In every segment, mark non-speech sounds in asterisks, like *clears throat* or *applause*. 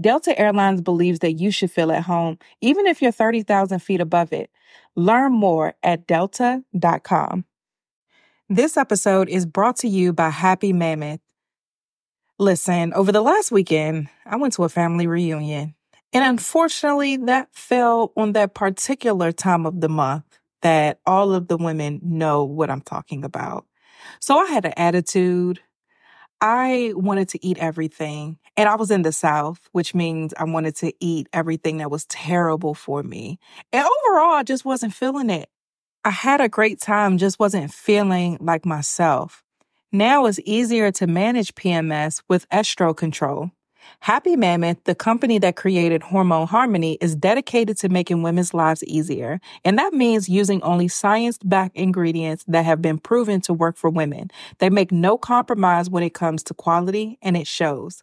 Delta Airlines believes that you should feel at home, even if you're 30,000 feet above it. Learn more at delta.com. This episode is brought to you by Happy Mammoth. Listen, over the last weekend, I went to a family reunion. And unfortunately, that fell on that particular time of the month that all of the women know what I'm talking about. So I had an attitude. I wanted to eat everything. And I was in the South, which means I wanted to eat everything that was terrible for me. And overall, I just wasn't feeling it. I had a great time, just wasn't feeling like myself. Now it's easier to manage PMS with estro control. Happy Mammoth, the company that created Hormone Harmony, is dedicated to making women's lives easier. And that means using only science backed ingredients that have been proven to work for women. They make no compromise when it comes to quality, and it shows.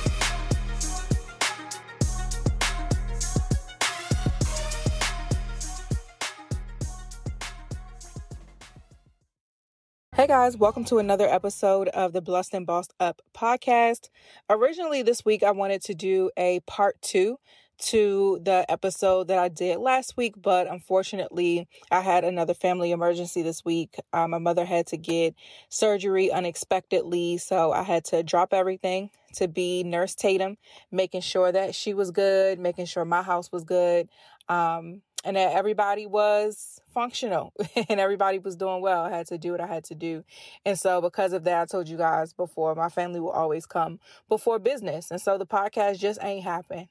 Hey guys, welcome to another episode of the Blessed and Bossed Up podcast. Originally, this week I wanted to do a part two to the episode that I did last week, but unfortunately, I had another family emergency this week. Uh, my mother had to get surgery unexpectedly, so I had to drop everything to be Nurse Tatum, making sure that she was good, making sure my house was good. Um, and that everybody was functional *laughs* and everybody was doing well. I had to do what I had to do. And so, because of that, I told you guys before, my family will always come before business. And so, the podcast just ain't happen.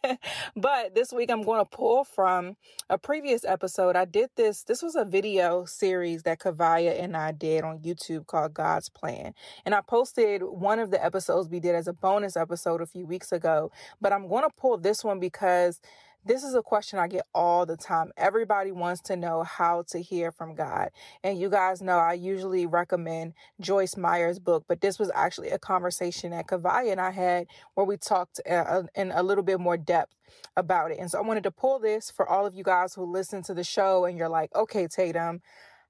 *laughs* but this week, I'm going to pull from a previous episode. I did this, this was a video series that Kavaya and I did on YouTube called God's Plan. And I posted one of the episodes we did as a bonus episode a few weeks ago. But I'm going to pull this one because this is a question I get all the time. Everybody wants to know how to hear from God. And you guys know I usually recommend Joyce Meyer's book, but this was actually a conversation that Kavaya and I had where we talked uh, in a little bit more depth about it. And so I wanted to pull this for all of you guys who listen to the show and you're like, okay, Tatum,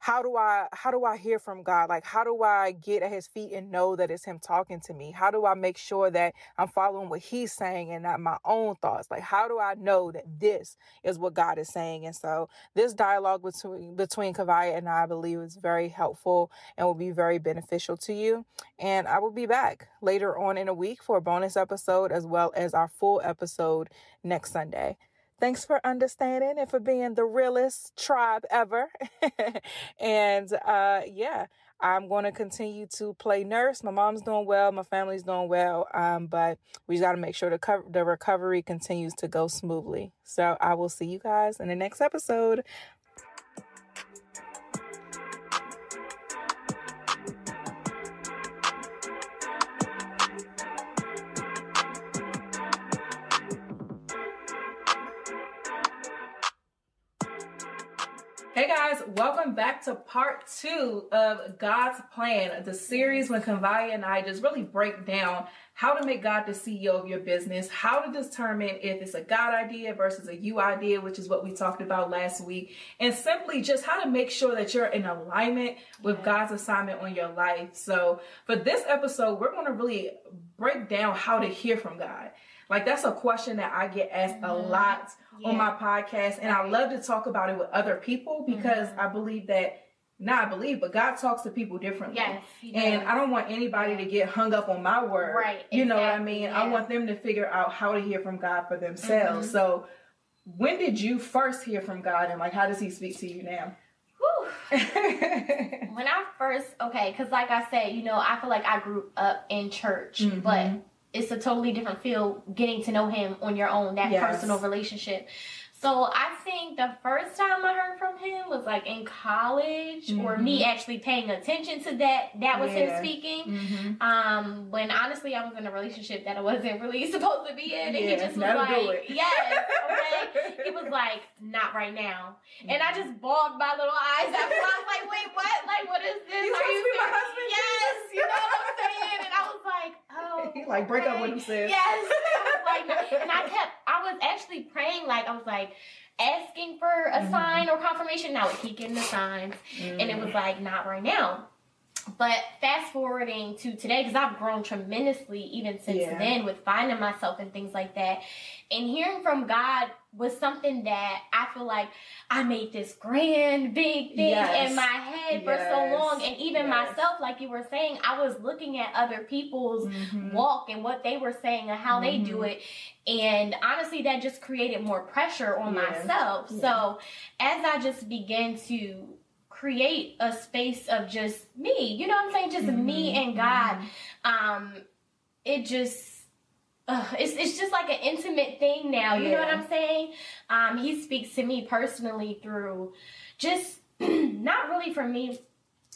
how do I how do I hear from God? Like how do I get at his feet and know that it's him talking to me? How do I make sure that I'm following what he's saying and not my own thoughts? Like how do I know that this is what God is saying? And so this dialogue between between Kavaya and I, I believe is very helpful and will be very beneficial to you. And I will be back later on in a week for a bonus episode as well as our full episode next Sunday. Thanks for understanding and for being the realest tribe ever. *laughs* and uh, yeah, I'm going to continue to play nurse. My mom's doing well, my family's doing well, um, but we got to make sure the, co- the recovery continues to go smoothly. So I will see you guys in the next episode. Guys, welcome back to part two of God's Plan, the series when Kavaya and I just really break down how to make God the CEO of your business, how to determine if it's a God idea versus a you idea, which is what we talked about last week, and simply just how to make sure that you're in alignment with yeah. God's assignment on your life. So for this episode, we're going to really break down how to hear from God. Like that's a question that I get asked mm-hmm. a lot yeah. on my podcast, and I love to talk about it with other people because mm-hmm. I believe that. Not I believe, but God talks to people differently. Yes, and I don't want anybody to get hung up on my word. Right. You exactly. know what I mean? Yeah. I want them to figure out how to hear from God for themselves. Mm-hmm. So, when did you first hear from God, and like, how does He speak to you now? *laughs* when I first, okay, because like I said, you know, I feel like I grew up in church, mm-hmm. but it's a totally different feel getting to know him on your own, that yes. personal relationship. So I think the first time I heard from him was like in college, mm-hmm. or me mm-hmm. actually paying attention to that. That was yeah. him speaking. Mm-hmm. Um, when honestly I was in a relationship that I wasn't really *laughs* supposed to be in, and yeah, he just was like, "Yes, okay." he was like, "Not right now," mm-hmm. and I just bawled my little eyes out. I was like, "Wait, what? Like, what is this? You Are you be my husband? Yes, you know what I'm saying?" And I was like, "Oh." He like break up with him, sis. Yes, *laughs* I like, and I kept. I was actually praying like I was like asking for a mm-hmm. sign or confirmation. Now he getting the signs, mm-hmm. and it was like not right now. But fast forwarding to today, because I've grown tremendously even since yeah. then with finding myself and things like that, and hearing from God was something that I feel like I made this grand big thing yes. in my head yes. for so long. And even yes. myself, like you were saying, I was looking at other people's mm-hmm. walk and what they were saying and how mm-hmm. they do mm-hmm. it. And honestly, that just created more pressure on yeah. myself. Yeah. So as I just began to create a space of just me, you know what I'm saying? Just mm-hmm. me and God, mm-hmm. um, it just uh, it's it's just like an intimate thing now. You yeah. know what I'm saying? Um, he speaks to me personally through just *clears throat* not really for me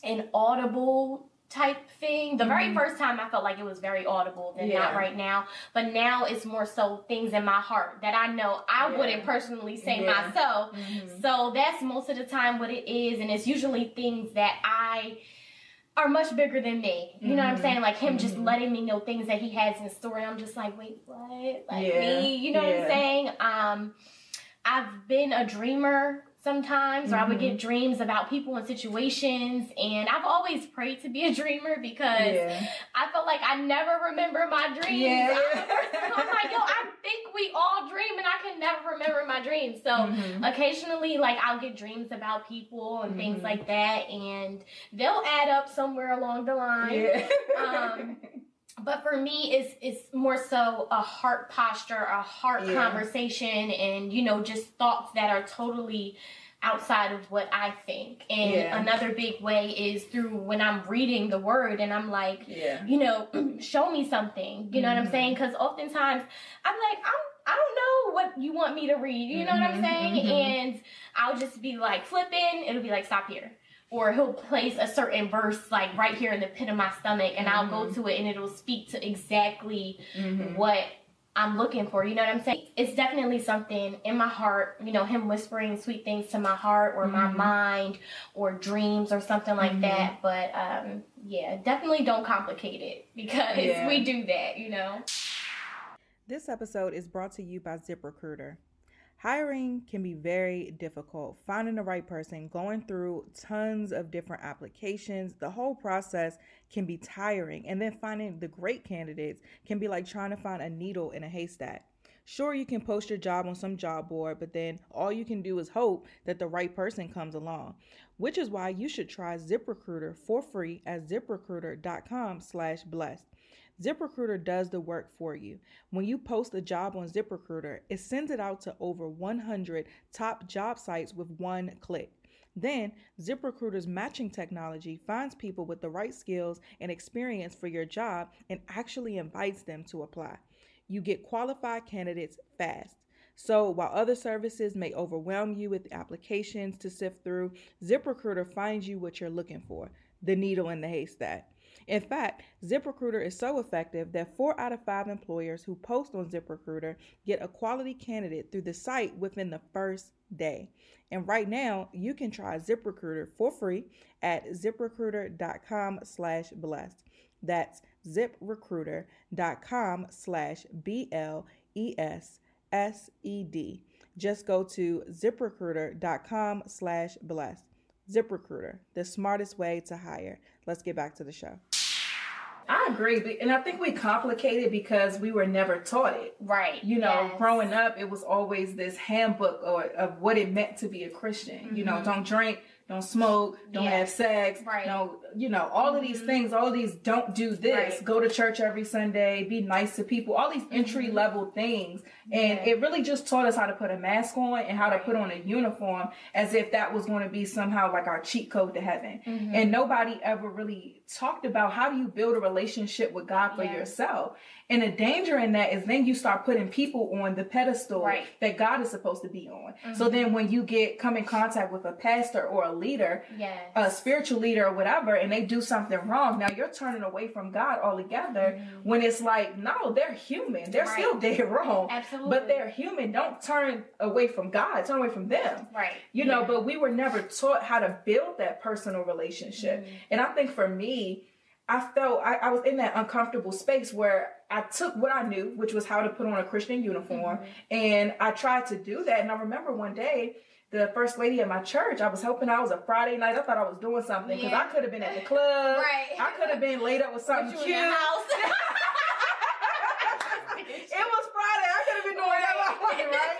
an audible type thing. The mm-hmm. very first time I felt like it was very audible, than yeah. not right now. But now it's more so things in my heart that I know I yeah. wouldn't personally say yeah. myself. Mm-hmm. So that's most of the time what it is, and it's usually things that I are much bigger than me. You know mm-hmm. what I'm mm-hmm. saying? Like him mm-hmm. just letting me know things that he has in store. I'm just like, wait, what? Like yeah. me? You know yeah. what I'm saying? Um, I've been a dreamer sometimes, or mm-hmm. I would get mm-hmm. dreams about people and situations. And I've always prayed to be a dreamer because yeah. I felt like I never remember my dreams. Yeah. I'm like, yo, I think we all dream and I can never remember my dreams. So mm-hmm. occasionally, like, I'll get dreams about people and mm-hmm. things like that, and they'll add up somewhere along the line. Yeah. um, *laughs* but for me it's it's more so a heart posture a heart yeah. conversation and you know just thoughts that are totally outside of what I think. And yeah. another big way is through when I'm reading the word and I'm like, yeah. you know, *clears throat* show me something. You know mm-hmm. what I'm saying? Because oftentimes I'm like, I'm I don't know what you want me to read. You know mm-hmm, what I'm mm-hmm. saying? Mm-hmm. And I'll just be like flipping. It'll be like, stop here or he'll place a certain verse like right here in the pit of my stomach and mm-hmm. I'll go mm-hmm. to it and it'll speak to exactly mm-hmm. what I'm looking for. You know what I'm saying? It's definitely something in my heart, you know, him whispering sweet things to my heart or mm-hmm. my mind or dreams or something like mm-hmm. that. But um yeah, definitely don't complicate it *laughs* because yeah. we do that, you know. This episode is brought to you by ZipRecruiter. Hiring can be very difficult. Finding the right person, going through tons of different applications, the whole process can be tiring. And then finding the great candidates can be like trying to find a needle in a haystack. Sure, you can post your job on some job board, but then all you can do is hope that the right person comes along. Which is why you should try ZipRecruiter for free at ziprecruiter.com slash blessed. ZipRecruiter does the work for you. When you post a job on ZipRecruiter, it sends it out to over 100 top job sites with one click. Then, ZipRecruiter's matching technology finds people with the right skills and experience for your job and actually invites them to apply. You get qualified candidates fast. So, while other services may overwhelm you with applications to sift through, ZipRecruiter finds you what you're looking for the needle in the haystack. In fact, ZipRecruiter is so effective that four out of five employers who post on ZipRecruiter get a quality candidate through the site within the first day. And right now, you can try ZipRecruiter for free at ziprecruiter.com slash blessed. That's ziprecruiter.com slash B-L-E-S-S-E-D. Just go to ziprecruiter.com slash blessed. ZipRecruiter, the smartest way to hire. Let's get back to the show. I agree, and I think we complicate it because we were never taught it. Right. You know, Yes. growing up, it was always this handbook or of what it meant to be a Christian. You know, don't drink, don't smoke, don't Mm-hmm. Have sex. Right. No, you know, all of these things, all of these don't do this. Right. Go to church every Sunday, be nice to people, all these entry level things. And Mm-hmm. Yeah. it really just taught us how to put a mask on and how to put on a uniform as if that was going to be somehow like our cheat code to heaven. Mm-hmm. And nobody ever really talked about how do you build a relationship with God for Yes. yourself. And the danger in that is then you start putting people on the pedestal Right. Mm-hmm. that God is supposed to be on. So then when you get come in contact with a pastor or a leader, Yes. a spiritual leader or whatever, and they do something wrong, now you're turning away from God altogether. When it's like, no, they're human. They're Mm-hmm. Right. still dead wrong. Absolutely. But they're human. Don't turn away from God. Turn away from them. Right. You know, but we were never taught how to build that personal relationship. Mm-hmm. And I think for me, I felt I, I was in that uncomfortable space where I took what I knew, which was how to put on a Christian uniform, Mm-hmm. and I tried to do that. And I remember one day, the first lady at my church, I was hoping I was a Friday night. I thought I was doing something because Yeah. I could have been at the club. Right. I could have been laid up with something cute. in the house. *laughs* *laughs* it was Friday. I could have been doing I wanted, *laughs* right?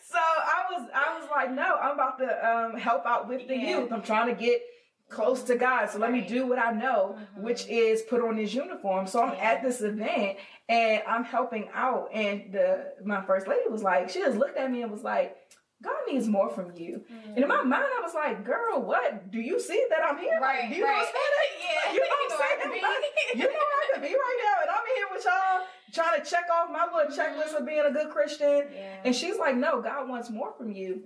So I was, I was like, no, I'm about to um, help out with the Yeah. youth. I'm trying to get close to God. So let me do what I know, which is put on this uniform. So I'm Yeah. at this event and I'm helping out. And the my first lady was like, she just looked at me and was like, God needs more from you. And in my mind, I was like, girl, what? Do you see that I'm here? Right, Do you right. know what I'm saying? *laughs* Yeah. You know what I'm saying? Like, you know where I could be right now. And I'm here with y'all trying to check off my little checklist of being a good Christian. Yeah. And she's like, no, God wants more from you.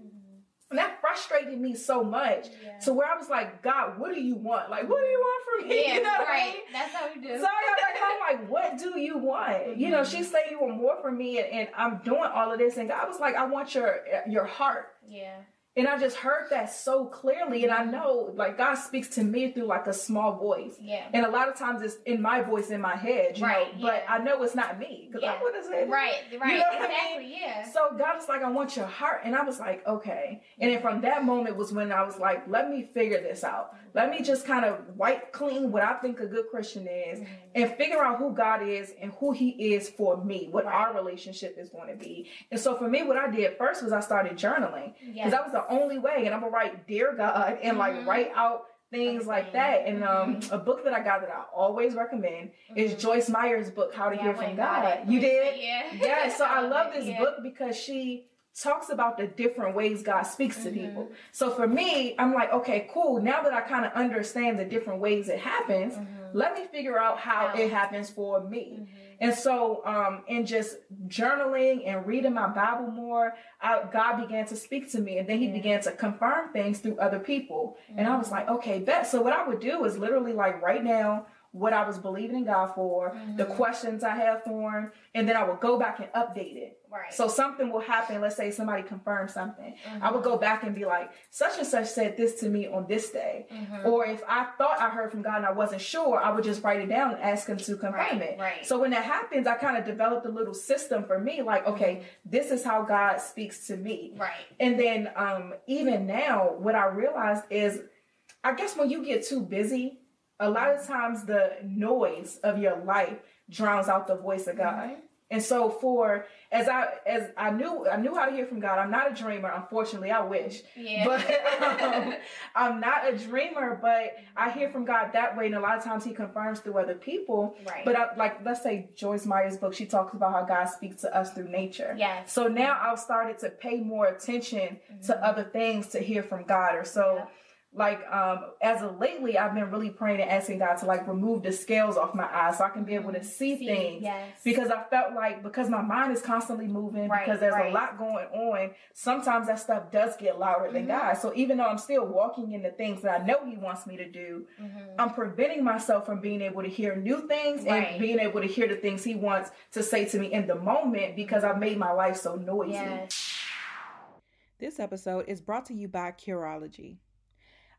And that frustrated me so much Yeah. to where I was like, God, what do you want? Like, what do you want from me? *laughs* Yeah, you know what I right. mean? That's how we do. So I home like, what do you want? You know, she's mm-hmm. saying you want more from me, and, and I'm doing all of this, and God was like, I want your your heart. yeah. And I just heard that so clearly, and I mm-hmm. know like God speaks to me through like a small voice. Yeah. And a lot of times it's in my voice in my head, you Right, know, but yeah. I know it's not me because Yeah. I would have said. Right, *laughs* right, You know what I exactly, mean? yeah. So God is like, I want your heart. And I was like, okay. And then from that moment was when I was like, let me figure this out. Let me just kind of wipe clean what I think a good Christian is Mm-hmm. and figure out who God is and who he is for me, what Right. our relationship is going to be. And so for me, what I did first was I started journaling because Yes. that was the only way. And I'm gonna write dear God and like Mhm. write out things like that. And um, Mm-hmm. a book that I got that I always recommend is Joyce Meyer's book, How to Yeah, Hear from God. You did? Yeah. Yeah, so I love *laughs* this yeah. book because she talks about the different ways God speaks to Mm-hmm. people. So for me, I'm like, okay, cool. Now that I kind of understand the different ways it happens, let me figure out how Mm-hmm. It happens for me. Mm-hmm. And so, um, in just journaling and reading my Bible more, I, God began to speak to me, and then He Yeah. began to confirm things through other people. And I was Mm-hmm. like, okay, bet. So what I would do is literally like right now what I was believing in God for, the Mm-hmm. questions I have for Him, and then I would go back and update it. Right. So something will happen. Let's say somebody confirms something. I would Mm-hmm. go back and be like, such and such said this to me on this day. Mm-hmm. Or if I thought I heard from God and I wasn't sure, I would just write it down and ask Him to confirm Right, it. right. So when that happens, I kind of developed a little system for me. Like, okay, this is how God speaks to me. Right. And then um, even now, what I realized is, I guess when you get too busy, a lot of times the noise of your life drowns out the voice of God. And so for as I as I knew I knew how to hear from God. I'm not a dreamer, unfortunately. I wish, Yeah. but um, *laughs* I'm not a dreamer. But I hear from God that way, and a lot of times He confirms through other people. Right. But I, like let's say Joyce Meyer's book, she talks about how God speaks to us through nature. Yes. So now I've started to pay more attention to other things to hear from God, or so. Yeah. Like um, as of lately, I've been really praying and asking God to like remove the scales off my eyes so I can be able to mm-hmm. see, See, things. yes. Because I felt like because my mind is constantly moving, Right, because there's right. a lot going on. Sometimes that stuff does get louder than mm-hmm. God. So even though I'm still walking in the things that I know He wants me to do, mm-hmm. I'm preventing myself from being able to hear new things Right. and being able to hear the things He wants to say to me in the moment because I've made my life so noisy. Yes. This episode is brought to you by Curology.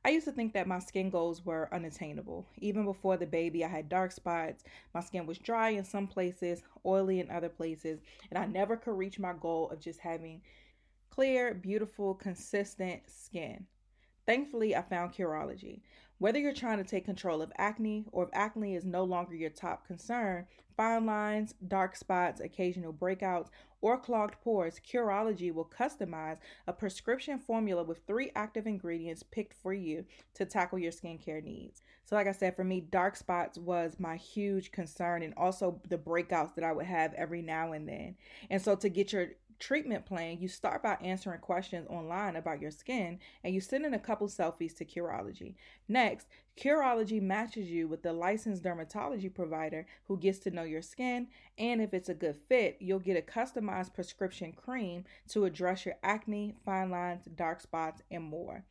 I used to think that my skin goals were unattainable. Even before the baby, I had dark spots. My skin was dry in some places, oily in other places, and I never could reach my goal of just having clear, beautiful, consistent skin. Thankfully, I found Curology. Whether you're trying to take control of acne or if acne is no longer your top concern, fine lines, dark spots, occasional breakouts, or clogged pores, Curology will customize a prescription formula with three active ingredients picked for you to tackle your skincare needs. So, like I said, for me, dark spots was my huge concern, and also the breakouts that I would have every now and then. And so, to get your treatment plan, you start by answering questions online about your skin and you send in a couple selfies to Curology. Next, Curology matches you with the licensed dermatology provider who gets to know your skin, and if it's a good fit, you'll get a customized prescription cream to address your acne, fine lines, dark spots, and more.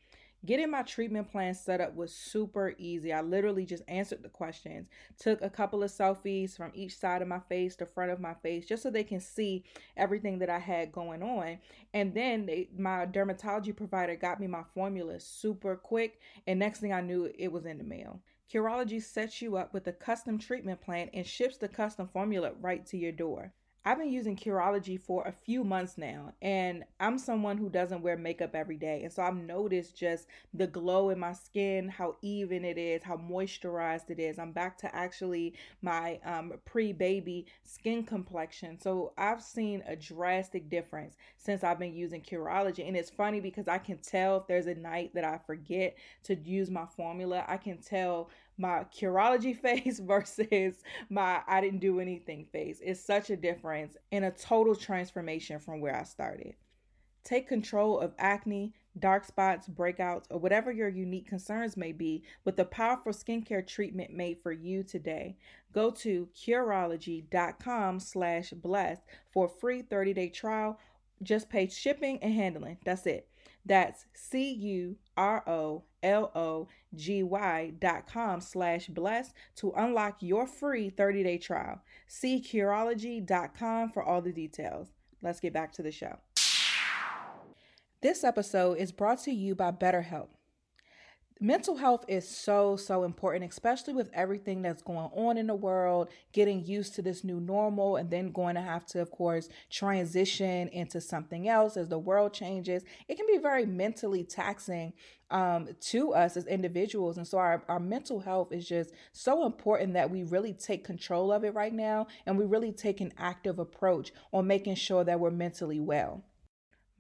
Getting my treatment plan set up was super easy. I literally just answered the questions, took a couple of selfies from each side of my face, the front of my face, just so they can see everything that I had going on. And then they, my dermatology provider got me my formula super quick, and next thing I knew, it was in the mail. Curology sets you up with a custom treatment plan and ships the custom formula right to your door. I've been using Curology for a few months now, and I'm someone who doesn't wear makeup every day. And so I've noticed just the glow in my skin, how even it is, how moisturized it is. I'm back to actually my um, pre baby skin complexion. So I've seen a drastic difference since I've been using Curology. And it's funny because I can tell if there's a night that I forget to use my formula, I can tell my Curology *laughs* face versus my I didn't do anything face. It's such a difference and a total transformation from where I started. Take control of acne, dark spots, breakouts, or whatever your unique concerns may be with the powerful skincare treatment made for you today. Go to Curology.com slash blessed for a free 30-day trial. Just pay shipping and handling. That's it. That's C-U-R-O-L-O-G-Y dot com slash blessed to unlock your free 30-day trial. See Curology.com for all the details. Let's get back to the show. This episode is brought to you by BetterHelp. Mental health is so, so important, especially with everything that's going on in the world, getting used to this new normal, and then going to have to, of course, transition into something else as the world changes. It can be very mentally taxing um, to us as individuals. And so our, our mental health is just so important that we really take control of it right now and we really take an active approach on making sure that we're mentally well.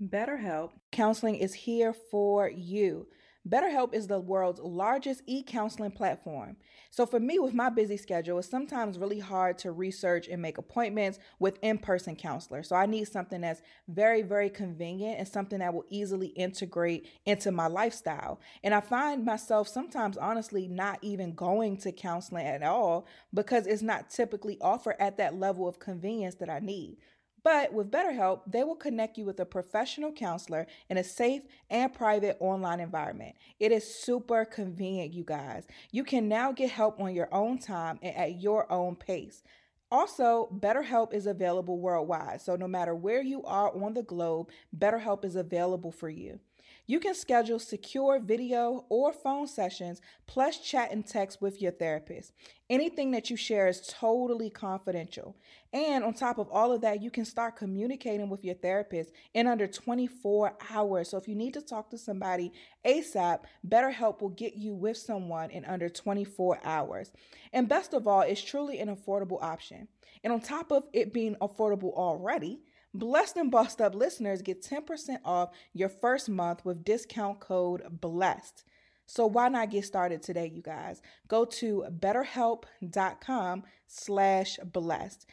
BetterHelp counseling is here for you. BetterHelp is the world's largest e counseling platform. So, for me, with my busy schedule, it's sometimes really hard to research and make appointments with in person counselors. So, I need something that's very, very convenient and something that will easily integrate into my lifestyle. And I find myself sometimes, honestly, not even going to counseling at all because it's not typically offered at that level of convenience that I need. But with BetterHelp, they will connect you with a professional counselor in a safe and private online environment. It is super convenient, you guys. You can now get help on your own time and at your own pace. Also, BetterHelp is available worldwide. So no matter where you are on the globe, BetterHelp is available for you. You can schedule secure video or phone sessions, plus chat and text with your therapist. Anything that you share is totally confidential. And on top of all of that, you can start communicating with your therapist in under 24 hours. So if you need to talk to somebody ASAP, BetterHelp will get you with someone in under 24 hours. And best of all, it's truly an affordable option. And on top of it being affordable already, Blessed and Bossed Up listeners get 10% off your first month with discount code BLESSED. So why not get started today, you guys? Go to betterhelp.com slash blessed.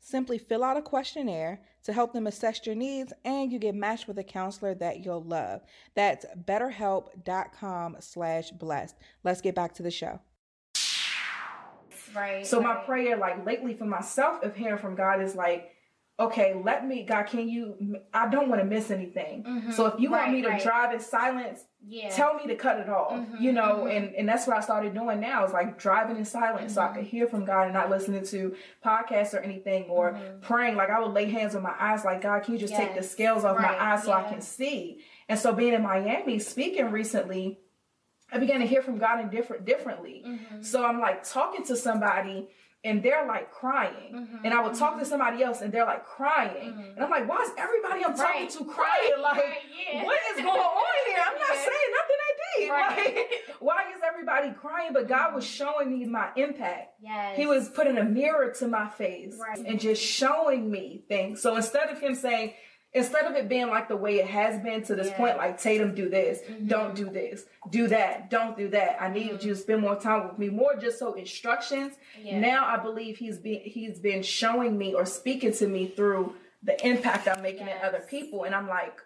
Simply fill out a questionnaire to help them assess your needs and you get matched with a counselor that you'll love. That's betterhelp.com slash blessed. Let's get back to the show. Right. So my prayer, like lately for myself, of hearing from God is like, okay, let me, God, can you? I don't want to miss anything. So if you want me to right. drive in silence, Yeah. tell me to cut it off. Mhm, You know, mhm. and and that's what I started doing now. Is like driving in silence, so I Mm-hmm. could hear from God and not listening to podcasts or anything or praying. Like I would lay hands on my eyes, like God, can you just take the Mm-hmm. Scales off Right, my eyes so I can see? And so being in Miami, speaking recently. I began to hear from God in different differently. Mm-hmm. So I'm like talking to somebody and they're like crying. Mm-hmm. And I would talk to mm-hmm. somebody else and they're like crying. Mm-hmm. And I'm like, why is everybody I'm talking Right. to crying? Right, Like, right, yeah. what is going on here? I'm not Yeah. saying nothing I did. Like, *laughs* why is everybody crying? But God was mm-hmm. showing me my impact. Yes. He was putting a mirror to my face and just showing me things. So instead of him saying, instead of it being like the way it has been to this Yeah. point, like Tatum, do this, Mm-hmm. don't do this, do that, don't do that. I need you to spend more time with me, more just so instructions. Yeah. Now I believe he's been he's been showing me or speaking to me through the impact I'm making in other people, and I'm like,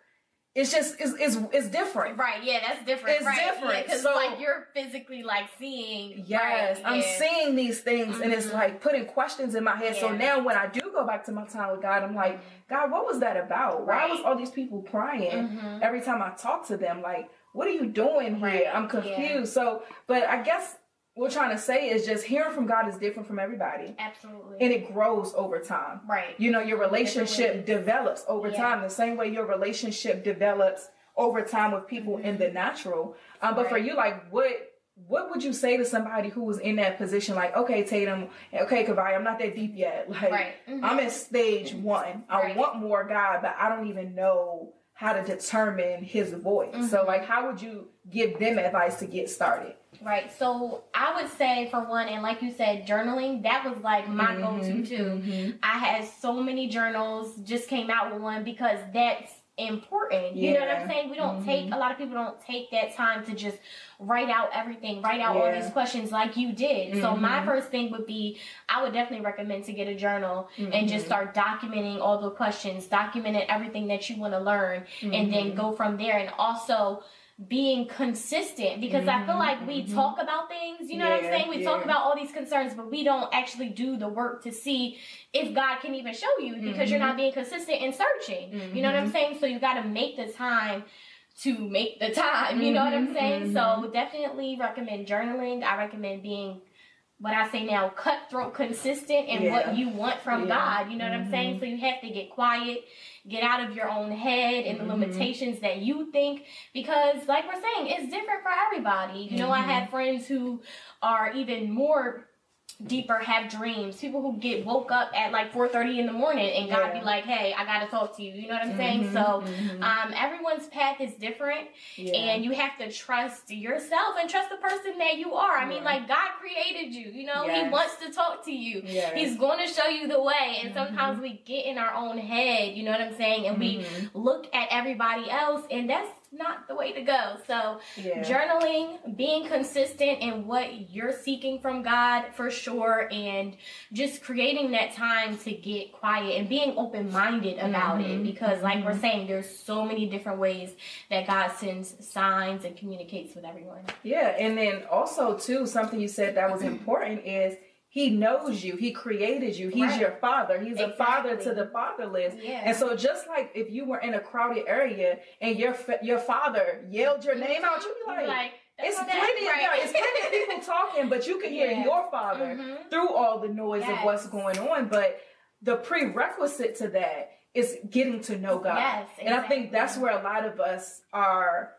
it's just it's it's, it's different. Right, yeah, that's different. It's right, different. because So- like you're physically like seeing. Yes, right, I'm yeah. seeing these things and it's Mhm. like putting questions in my head. So now when I do go back to my time with God, I'm like, God, what was that about? Why was all these people crying Mhm. every time I talk to them? Like, what are you doing here? Right, I'm confused. So, but I guess we're trying to say is just hearing from God is different from everybody. Absolutely. And it grows over time. right. You know, your relationship develops over Yeah. time, the same way your relationship develops over time with people in the natural. Um, but for you, like, what what would you say to somebody who was in that position? Like, okay, Tatum, okay, Kavai, I'm not that deep yet. *laughs* Like, Right. Mhm. I'm in stage one. I Right. want more God, but I don't even know how to determine His voice. Mm-hmm. So, like, how would you give them advice to get started? Right. So I would say for one, and like you said, journaling, that was like my Mm-hmm. go-to too. I had so many journals, just came out with one because that's important. You know what I'm saying? We don't take a lot of people don't take that time to just write out everything, write out all these questions like you did. So my Mhm. first thing would be I would definitely recommend to get a journal and just Mhm. start documenting all the questions, documenting everything that you want to learn and then Mhm. go from there and also being consistent because I feel Mhm, like we mhm. talk about things, you know what I'm saying? We talk about all these concerns, but we don't actually do the work to see if God can even show you because you're Mhm. not being consistent in searching. You know what I'm Mhm. saying? So you got to make the time to make the time. You know what I'm saying? So definitely recommend journaling. I recommend being what I say now, cutthroat consistent in Yeah. what you want from Yeah. God. You know what I'm saying? Mhm. So you have to get quiet, get out of your own head and the Mhm. limitations that you think because like we're saying, it's different for everybody. You know, I Mm-hmm. friends who are even more deeper have dreams people who get woke up at like 4.30 in the morning and god Yeah. be like hey i gotta talk to you you know what i'm saying Mhm, so mhm. um, everyone's path is different Yeah. and you have to trust yourself and trust the person that you are i mean Yeah. like god created you you know he wants to talk to you Yes. he's going to show you the way and Mhm. sometimes we get in our own head you know what i'm saying and we Mhm. look at everybody else and that's not the way to go so yeah. journaling, being consistent in what you're seeking from God for sure, and just creating that time to get quiet and being open minded about it. Mhm. Because, like we're saying, there's so many different ways that God sends signs and communicates with everyone. Yeah, and then also too, something you said that was *clears throat* important is he knows you. He created you. He's Right. your father. He's a father to the fatherless. Yeah. And so just like if you were in a crowded area and your your father yelled your name out, you'd be You're like, it's plenty, that, of, yeah, right? it's plenty of people *laughs* talking, but you can hear Yeah. your father Mhm. through all the noise of what's going on. But the prerequisite to that is getting to know God. Yes, And I think that's where a lot of us are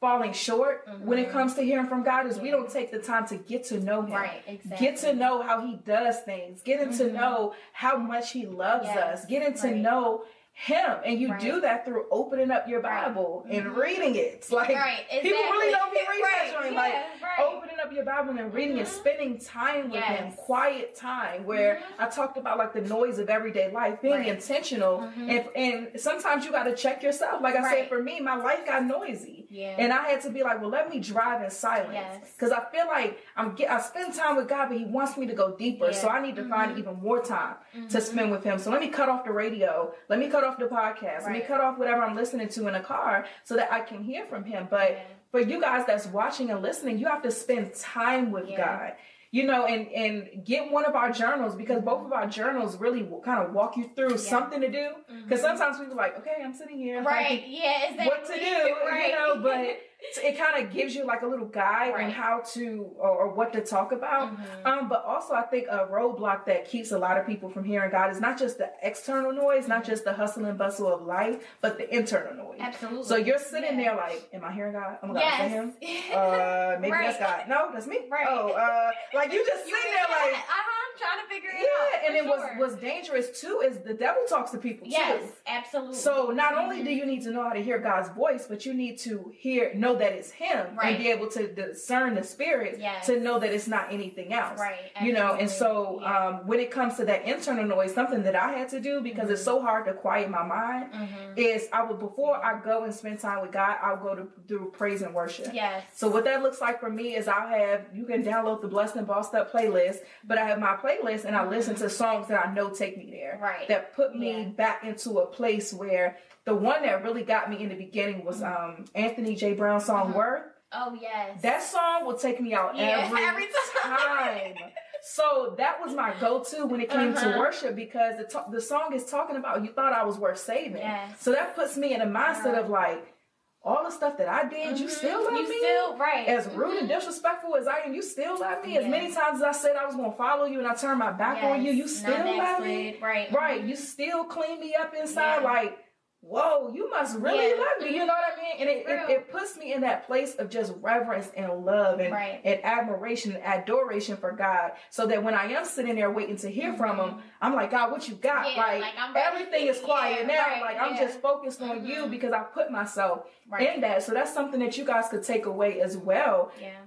falling short Mhm. when it comes to hearing from God is we don't take the time to get to know him. Right, exactly. Get to know how he does things. Getting to Mhm. know how much he loves Yes, us. Getting to right. know him. And you Right. do that through opening up your Right. Bible and Mhm. reading it. It's like right, exactly. people really don't be *laughs* researching. right, Like yeah, right. opening up your Bible and reading it, Mhm. spending time with him, quiet time where Mhm. I talked about like the noise of everyday life, being Right. intentional. Mhm. And, and sometimes you got to check yourself. Like I said, for me, my life got noisy. Yeah. And I had to be like, well, let me drive in silence. Yes. Because I feel like I'm get, I spend time with God, but He wants me to go deeper. Yeah. So I need to find Mhm. even more time to Mhm. spend with Him. So let me cut off the radio. Let me cut off the podcast. Let me cut off whatever I'm listening to in the car so that I can hear from Him. But Yeah. for you guys that's watching and listening, you have to spend time with Yeah. God. You know, and and get one of our journals because both of our journals really kind of walk you through something to do. Because Mhm. sometimes people are like, okay, I'm sitting here, Right. Yeah. Exactly. what to do, right. you know, but *laughs* it kind of gives you like a little guide on how to or, or what to talk about. Mhm. Um, but also I think a roadblock that keeps a lot of people from hearing God is not just the external noise, not just the hustle and bustle of life, but the internal noise. Absolutely. So you're sitting Yeah. there like, am I hearing God? Oh my God, is that Yes. him? Uh, maybe that's God. No, that's me. Right. Oh, uh, like you just You sitting there like, uh-huh, I'm trying to figure it out. yeah. And what's sure. what's dangerous too is the devil talks to people too. yes, absolutely. So not only Mhm. do you need to know how to hear God's voice, but you need to hear, know that it's Him, Right. and be able to discern the spirit Yes. to know that it's not anything else. right, You know, and so. Yeah. um, when it comes to that internal noise, something that I had to do because it's so hard to quiet my mind Mhm. is I would before I go and spend time with God, I'll go to do praise and worship. yes. So what that looks like for me is I'll have you can download the Blessed and Bossed Up playlist, but I have my playlist and I listen to songs that I know take me there. Right. That put me Yeah. back into a place where the one that really got me in the beginning was um Anthony J. Brown's song Mhm. Worth. oh yes. That song will take me out Yeah, *laughs* every, every time. time. So that was my go-to when it came to Uh-huh. worship because the to- the song is talking about you thought I was worth saving. Yes. So that puts me in a mindset Uh-huh. of like all the stuff that I did, you Mhm. still love you me. still right. As rude and Mhm. disrespectful as I am, you still love me. As many times as I said I was going to follow you and I turned my back on you, you still love me. Right. Right. You still clean me up inside. Yeah. Like, whoa, you must really Yeah. love me. You know what I mean? And it, it, it puts me in that place of just reverence and love and, Right. and admiration and adoration for God. So that when I am sitting there waiting to hear from Him, I'm like, God, what you got? Mm-hmm. Yeah, like, like, everything is quiet Yeah, now. right, like, I'm yeah. just focused on you Mhm. because I put myself Right. in that. So that's something that you guys could take away as well. Yeah.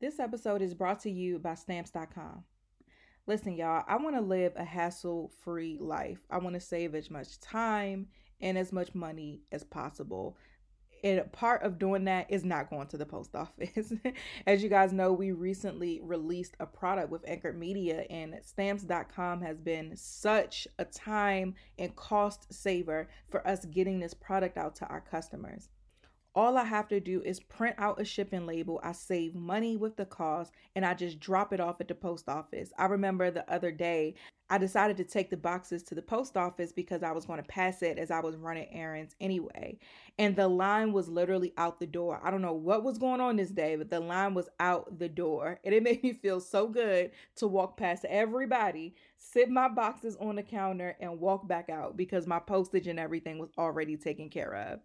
This episode is brought to you by Stamps.com. Listen, y'all, I want to live a hassle free life. I want to save as much time and as much money as possible. And part of doing that is not going to the post *laughs* office. as you guys know, we recently released a product with Anchored Media, and Stamps.com has been such a time and cost saver for us getting this product out to our customers. All I have to do is print out a shipping label. I save money with the cost and I just drop it off at the post office. I remember the other day, I decided to take the boxes to the post office because I was going to pass it as I was running errands anyway. And the line was literally out the door. I don't know what was going on this day, but the line was out the door. *laughs* And it made me feel so good to walk past everybody, sit my boxes on the counter, and walk back out because my postage and everything was already taken care of.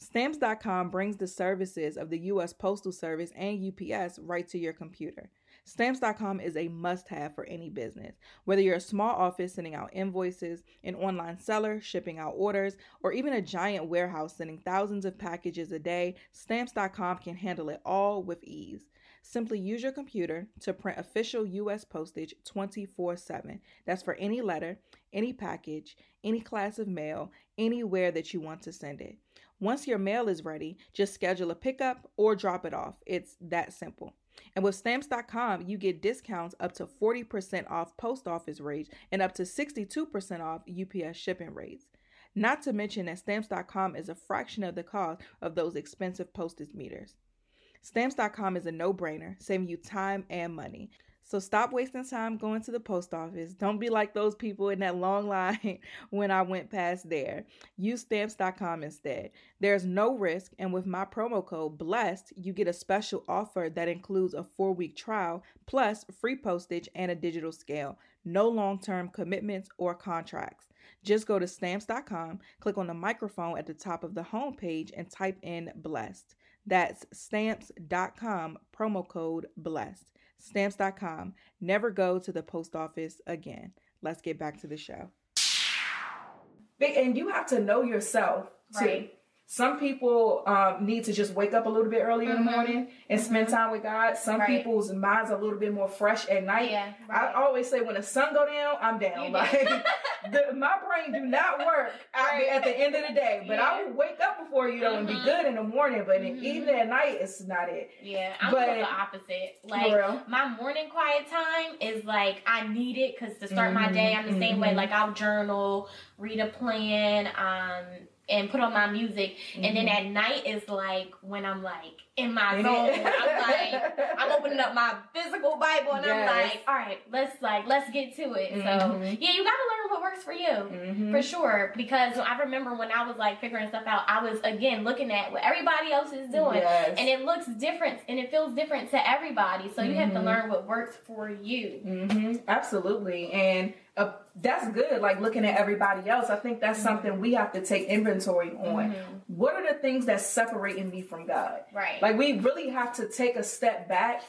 Stamps.com brings the services of the U.S. Postal Service and UPS right to your computer. Stamps.com is a must have for any business. Whether you're a small office sending out invoices, an online seller shipping out orders, or even a giant warehouse sending thousands of packages a day, Stamps.com can handle it all with ease. Simply use your computer to print official U.S. postage 24 7. That's for any letter, any package, any class of mail, anywhere that you want to send it. Once your mail is ready, just schedule a pickup or drop it off. It's that simple. And with stamps.com, you get discounts up to 40% off post office rates and up to 62% off UPS shipping rates. Not to mention that stamps.com is a fraction of the cost of those expensive postage meters. Stamps.com is a no brainer, saving you time and money. So stop wasting time going to the post office. Don't be like those people in that long line *laughs* when I went past there. Use stamps.com instead. There's no risk, and with my promo code BLESSED, you get a special offer that includes a four week trial plus free postage and a digital scale. No long term commitments or contracts. Just go to stamps.com, click on the microphone at the top of the homepage, and type in BLESSED. That's stamps.com, promo code BLESSED. Stamps.com. Never go to the post office again. Let's get back to the show. And you have to know yourself too. Right. Some people um, need to just wake up a little bit earlier in the Mhm. morning and spend time with God. Some Right. people's minds are a little bit more fresh at night. Yeah, I always say when the sun go down, I'm down. *laughs* Like the, my brain do not work *laughs* at, the, Right. at the end of the day. But I Yeah. will wake up before you know and be Mhm. good in the morning. But in Mhm. evening at night, it's not it. Yeah, I'm But- the opposite. Like my morning quiet time is like I need it because to start my day, I'm the same way. Like I'll journal, read a plan, um, and put on my music. And then mm-hmm. at night is like when I'm like in my zone. I'm like I'm opening up my physical Bible and I'm like, all right, let's like let's get to it. So Mhm. yeah, you gotta learn what works for you. Mhm. For sure, because I remember when I was like figuring stuff out, I was again looking at what everybody else is doing, Yes. and it looks different and it feels different to everybody. So you have to Mhm. learn what works for you. hmm Absolutely. And uh, that's good. Like looking at everybody else, I think that's something we have to take inventory on. What are the things that's separating me from God? Right. Like we really have to take a step back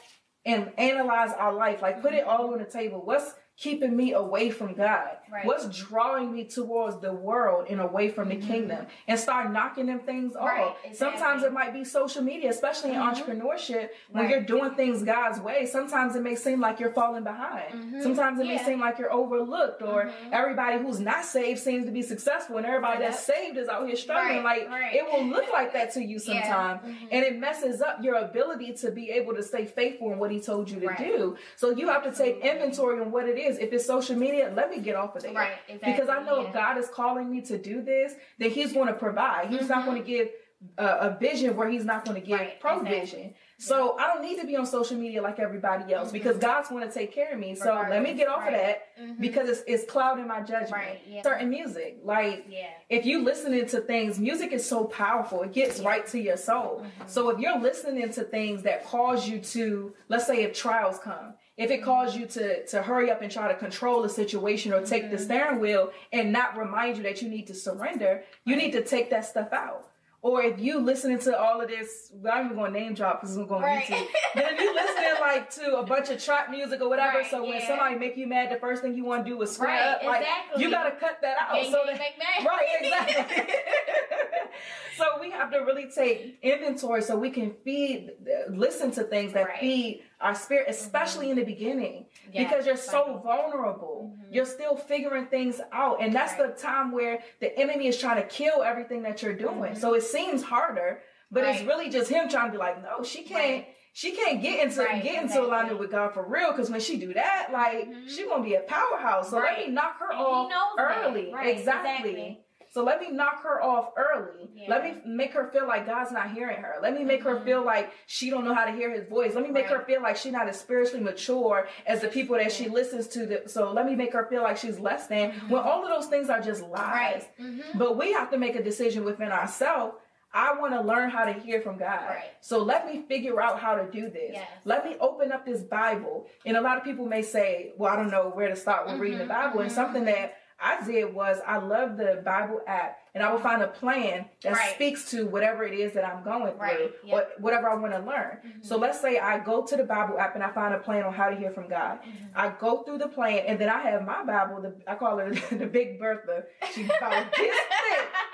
and analyze our life. Like put it all on the table. What's keeping me away from God? Right. What's drawing me towards the world and away from the kingdom? And start knocking them things off. Right, exactly. Sometimes it might be social media, especially in Mhm. entrepreneurship, when Right. you're doing things God's way. Sometimes it may seem like you're falling behind. Mhm. Sometimes it may seem like you're overlooked, or Mhm. everybody who's not saved seems to be successful, and everybody that's saved is out here struggling. Like it will look *laughs* like that to you Yeah. sometimes, Mhm. and it messes up your ability to be able to stay faithful in what He told you to do. So you have to take inventory on what it is. If it's social media, let me get off of there. Right, exactly. Because I know exactly, if. God is calling me to do this, then He's going to provide. He's not Mhm. going to give a, a vision where He's not going to give Right, provision. exactly. So I don't need to be on social media like everybody else Mhm. because God's going to take care of me. So let me get off of right. that Mhm. because it's, it's clouding my judgment. Right, yeah. Certain music, like yeah. if you listening to things, music is so powerful. It gets right to your soul. Mhm. So if you're listening to things that cause you to, let's say if trials come, if it cause you to to hurry up and try to control the situation or take the Mhm. steering wheel and not remind you that you need to surrender, you need to take that stuff out. Or if you listening to all of this, I'm even going to name drop because I'm going Right. to YouTube. But if you listening like to a bunch of trap music or whatever, Right, so when somebody make you mad, the first thing you want to do is square Right, up. Like exactly. you got to cut that out. Gang, so that, right, *laughs* exactly. *laughs* so we have to really take inventory so we can feed, listen to things that feed our spirit, especially in the beginning, Yes, because you're so right. vulnerable. Mhm. You're still figuring things out, and that's Right. the time where the enemy is trying to kill everything that you're doing. Mhm. So it seems harder, but it's really just him trying to be like, no, she can't. Right. She can't get into Right, get into alignment with God for real because when she do that, like Mhm. she gonna be a powerhouse. So let me knock her And off knows early. Right, exactly. exactly. So let me knock her off early. Yeah. Let me make her feel like God's not hearing her. Let me make her Mhm. feel like she don't know how to hear His voice. Let me make her feel like she's not as spiritually mature as the people that she listens to. The, so let me make her feel like she's less than. Mhm. When all of those things are just lies. Right. Mhm. But we have to make a decision within ourselves. I want to learn how to hear from God. Right. So let me figure out how to do this. Yes. Let me open up this Bible. And a lot of people may say, well, I don't know where to start with reading the Mhm, Bible. And mhm, something that I did was I love the Bible app and I will find a plan that Right. speaks to whatever it is that I'm going through Right, or yep. whatever I want to learn. Mhm. So let's say I go to the Bible app and I find a plan on how to hear from God. Mhm. I go through the plan and then I have my Bible, the, I call her *laughs* the Big Bertha. She about this thick. *laughs*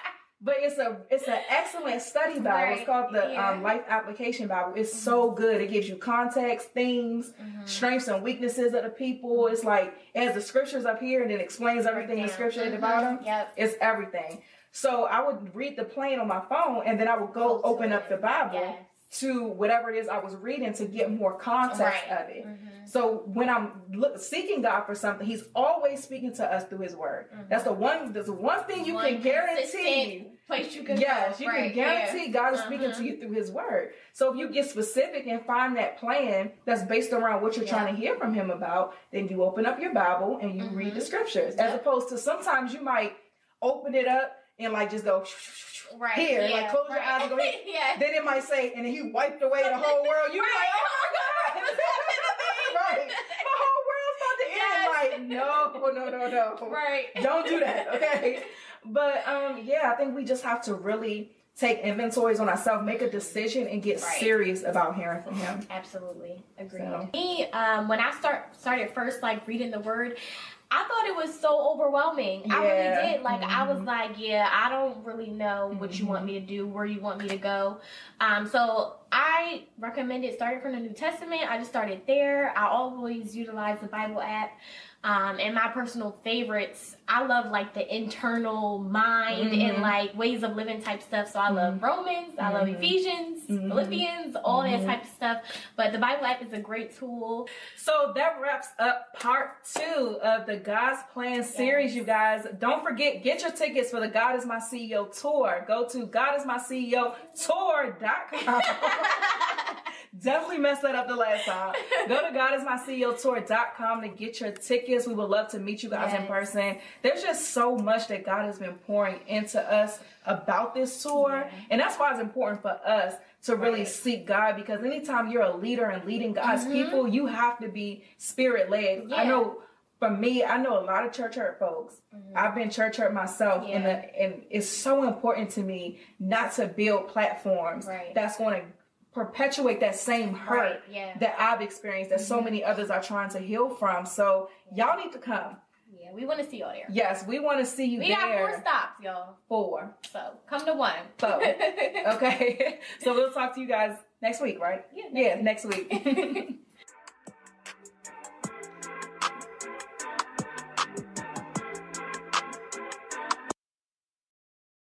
But it's a it's an excellent study Bible. It's called the yeah. um, Life Application Bible. It's so good. It gives you context, themes, Mhm. strengths and weaknesses of the people. It's like it has the scriptures up here and it explains everything in scripture at the Mhm. bottom. Yep. It's everything. So I would read the plan on my phone and then I would go open up the Bible Yes. To whatever it is I was reading to get more context Right. of it. Mhm. So when I'm look, seeking God for something, He's always speaking to us through His Word. Mhm. That's the one. That's the one thing you One can guarantee. Place you can Yes, you Right, can guarantee God is speaking to you through His Word. So if you get specific and find that plan that's based around what you're Yeah. trying to hear from Him about, then you open up your Bible and you read Mhm. the scriptures. As opposed to sometimes you might open it up and like just go Yeah. Right. here, yeah, like close your eyes and go here. *laughs* yeah. Then it might say, and He wiped away the whole *laughs* world. You be Right. like, oh my God, What's happening? *laughs* right? My whole world's about to end. Like, no, no, no, no. Right. Don't do that, okay? But um, yeah, I think we just have to really take inventories on ourselves, make a decision, and get Right. serious about hearing from Him. Absolutely. Agreed. So. Me, um, when I start started first like reading the word, I thought it was so overwhelming. I really did. Like I was Mhm. like, yeah, I don't really know what you want Mm-hmm. me to do, where you want me to go. Um, so I recommended starting from the New Testament. I just started there. I always utilize the Bible app. Um, and my personal favorites, I love like the internal mind and Mhm. like ways of living type stuff. So I love Romans, I love Mhm. Ephesians, Mhm. Philippians, all that type of stuff. But the Bible app is a great tool. So that wraps up part two of the God's Plan series, you guys. Don't forget, get your tickets for the God is My CEO tour. Go to godismyceotour.com. *laughs* Definitely messed that up the last time. Go to godismyceotour.com to get your tickets. We would love to meet you guys in person. There's just so much that God has been pouring into us about this tour. Yeah. And that's why it's important for us to really Right. seek God because anytime you're a leader and leading God's Mhm. people, you have to be spirit led. I know for me, I know a lot of church hurt folks. I've been church hurt myself, and, Mm-hmm. The, and it's so important to me not to build platforms Right. that's going to perpetuate that same hurt Right, yeah. Mm-hmm. that I've experienced that so many others are trying to heal from. So y'all need to come. Yeah, we want to see y'all there. Yes, we want to see you there. We got four stops, y'all. Four. So come to one. So, *laughs* okay. *laughs* so we'll talk to you guys next week, right? Yeah, Yeah, next week. *laughs*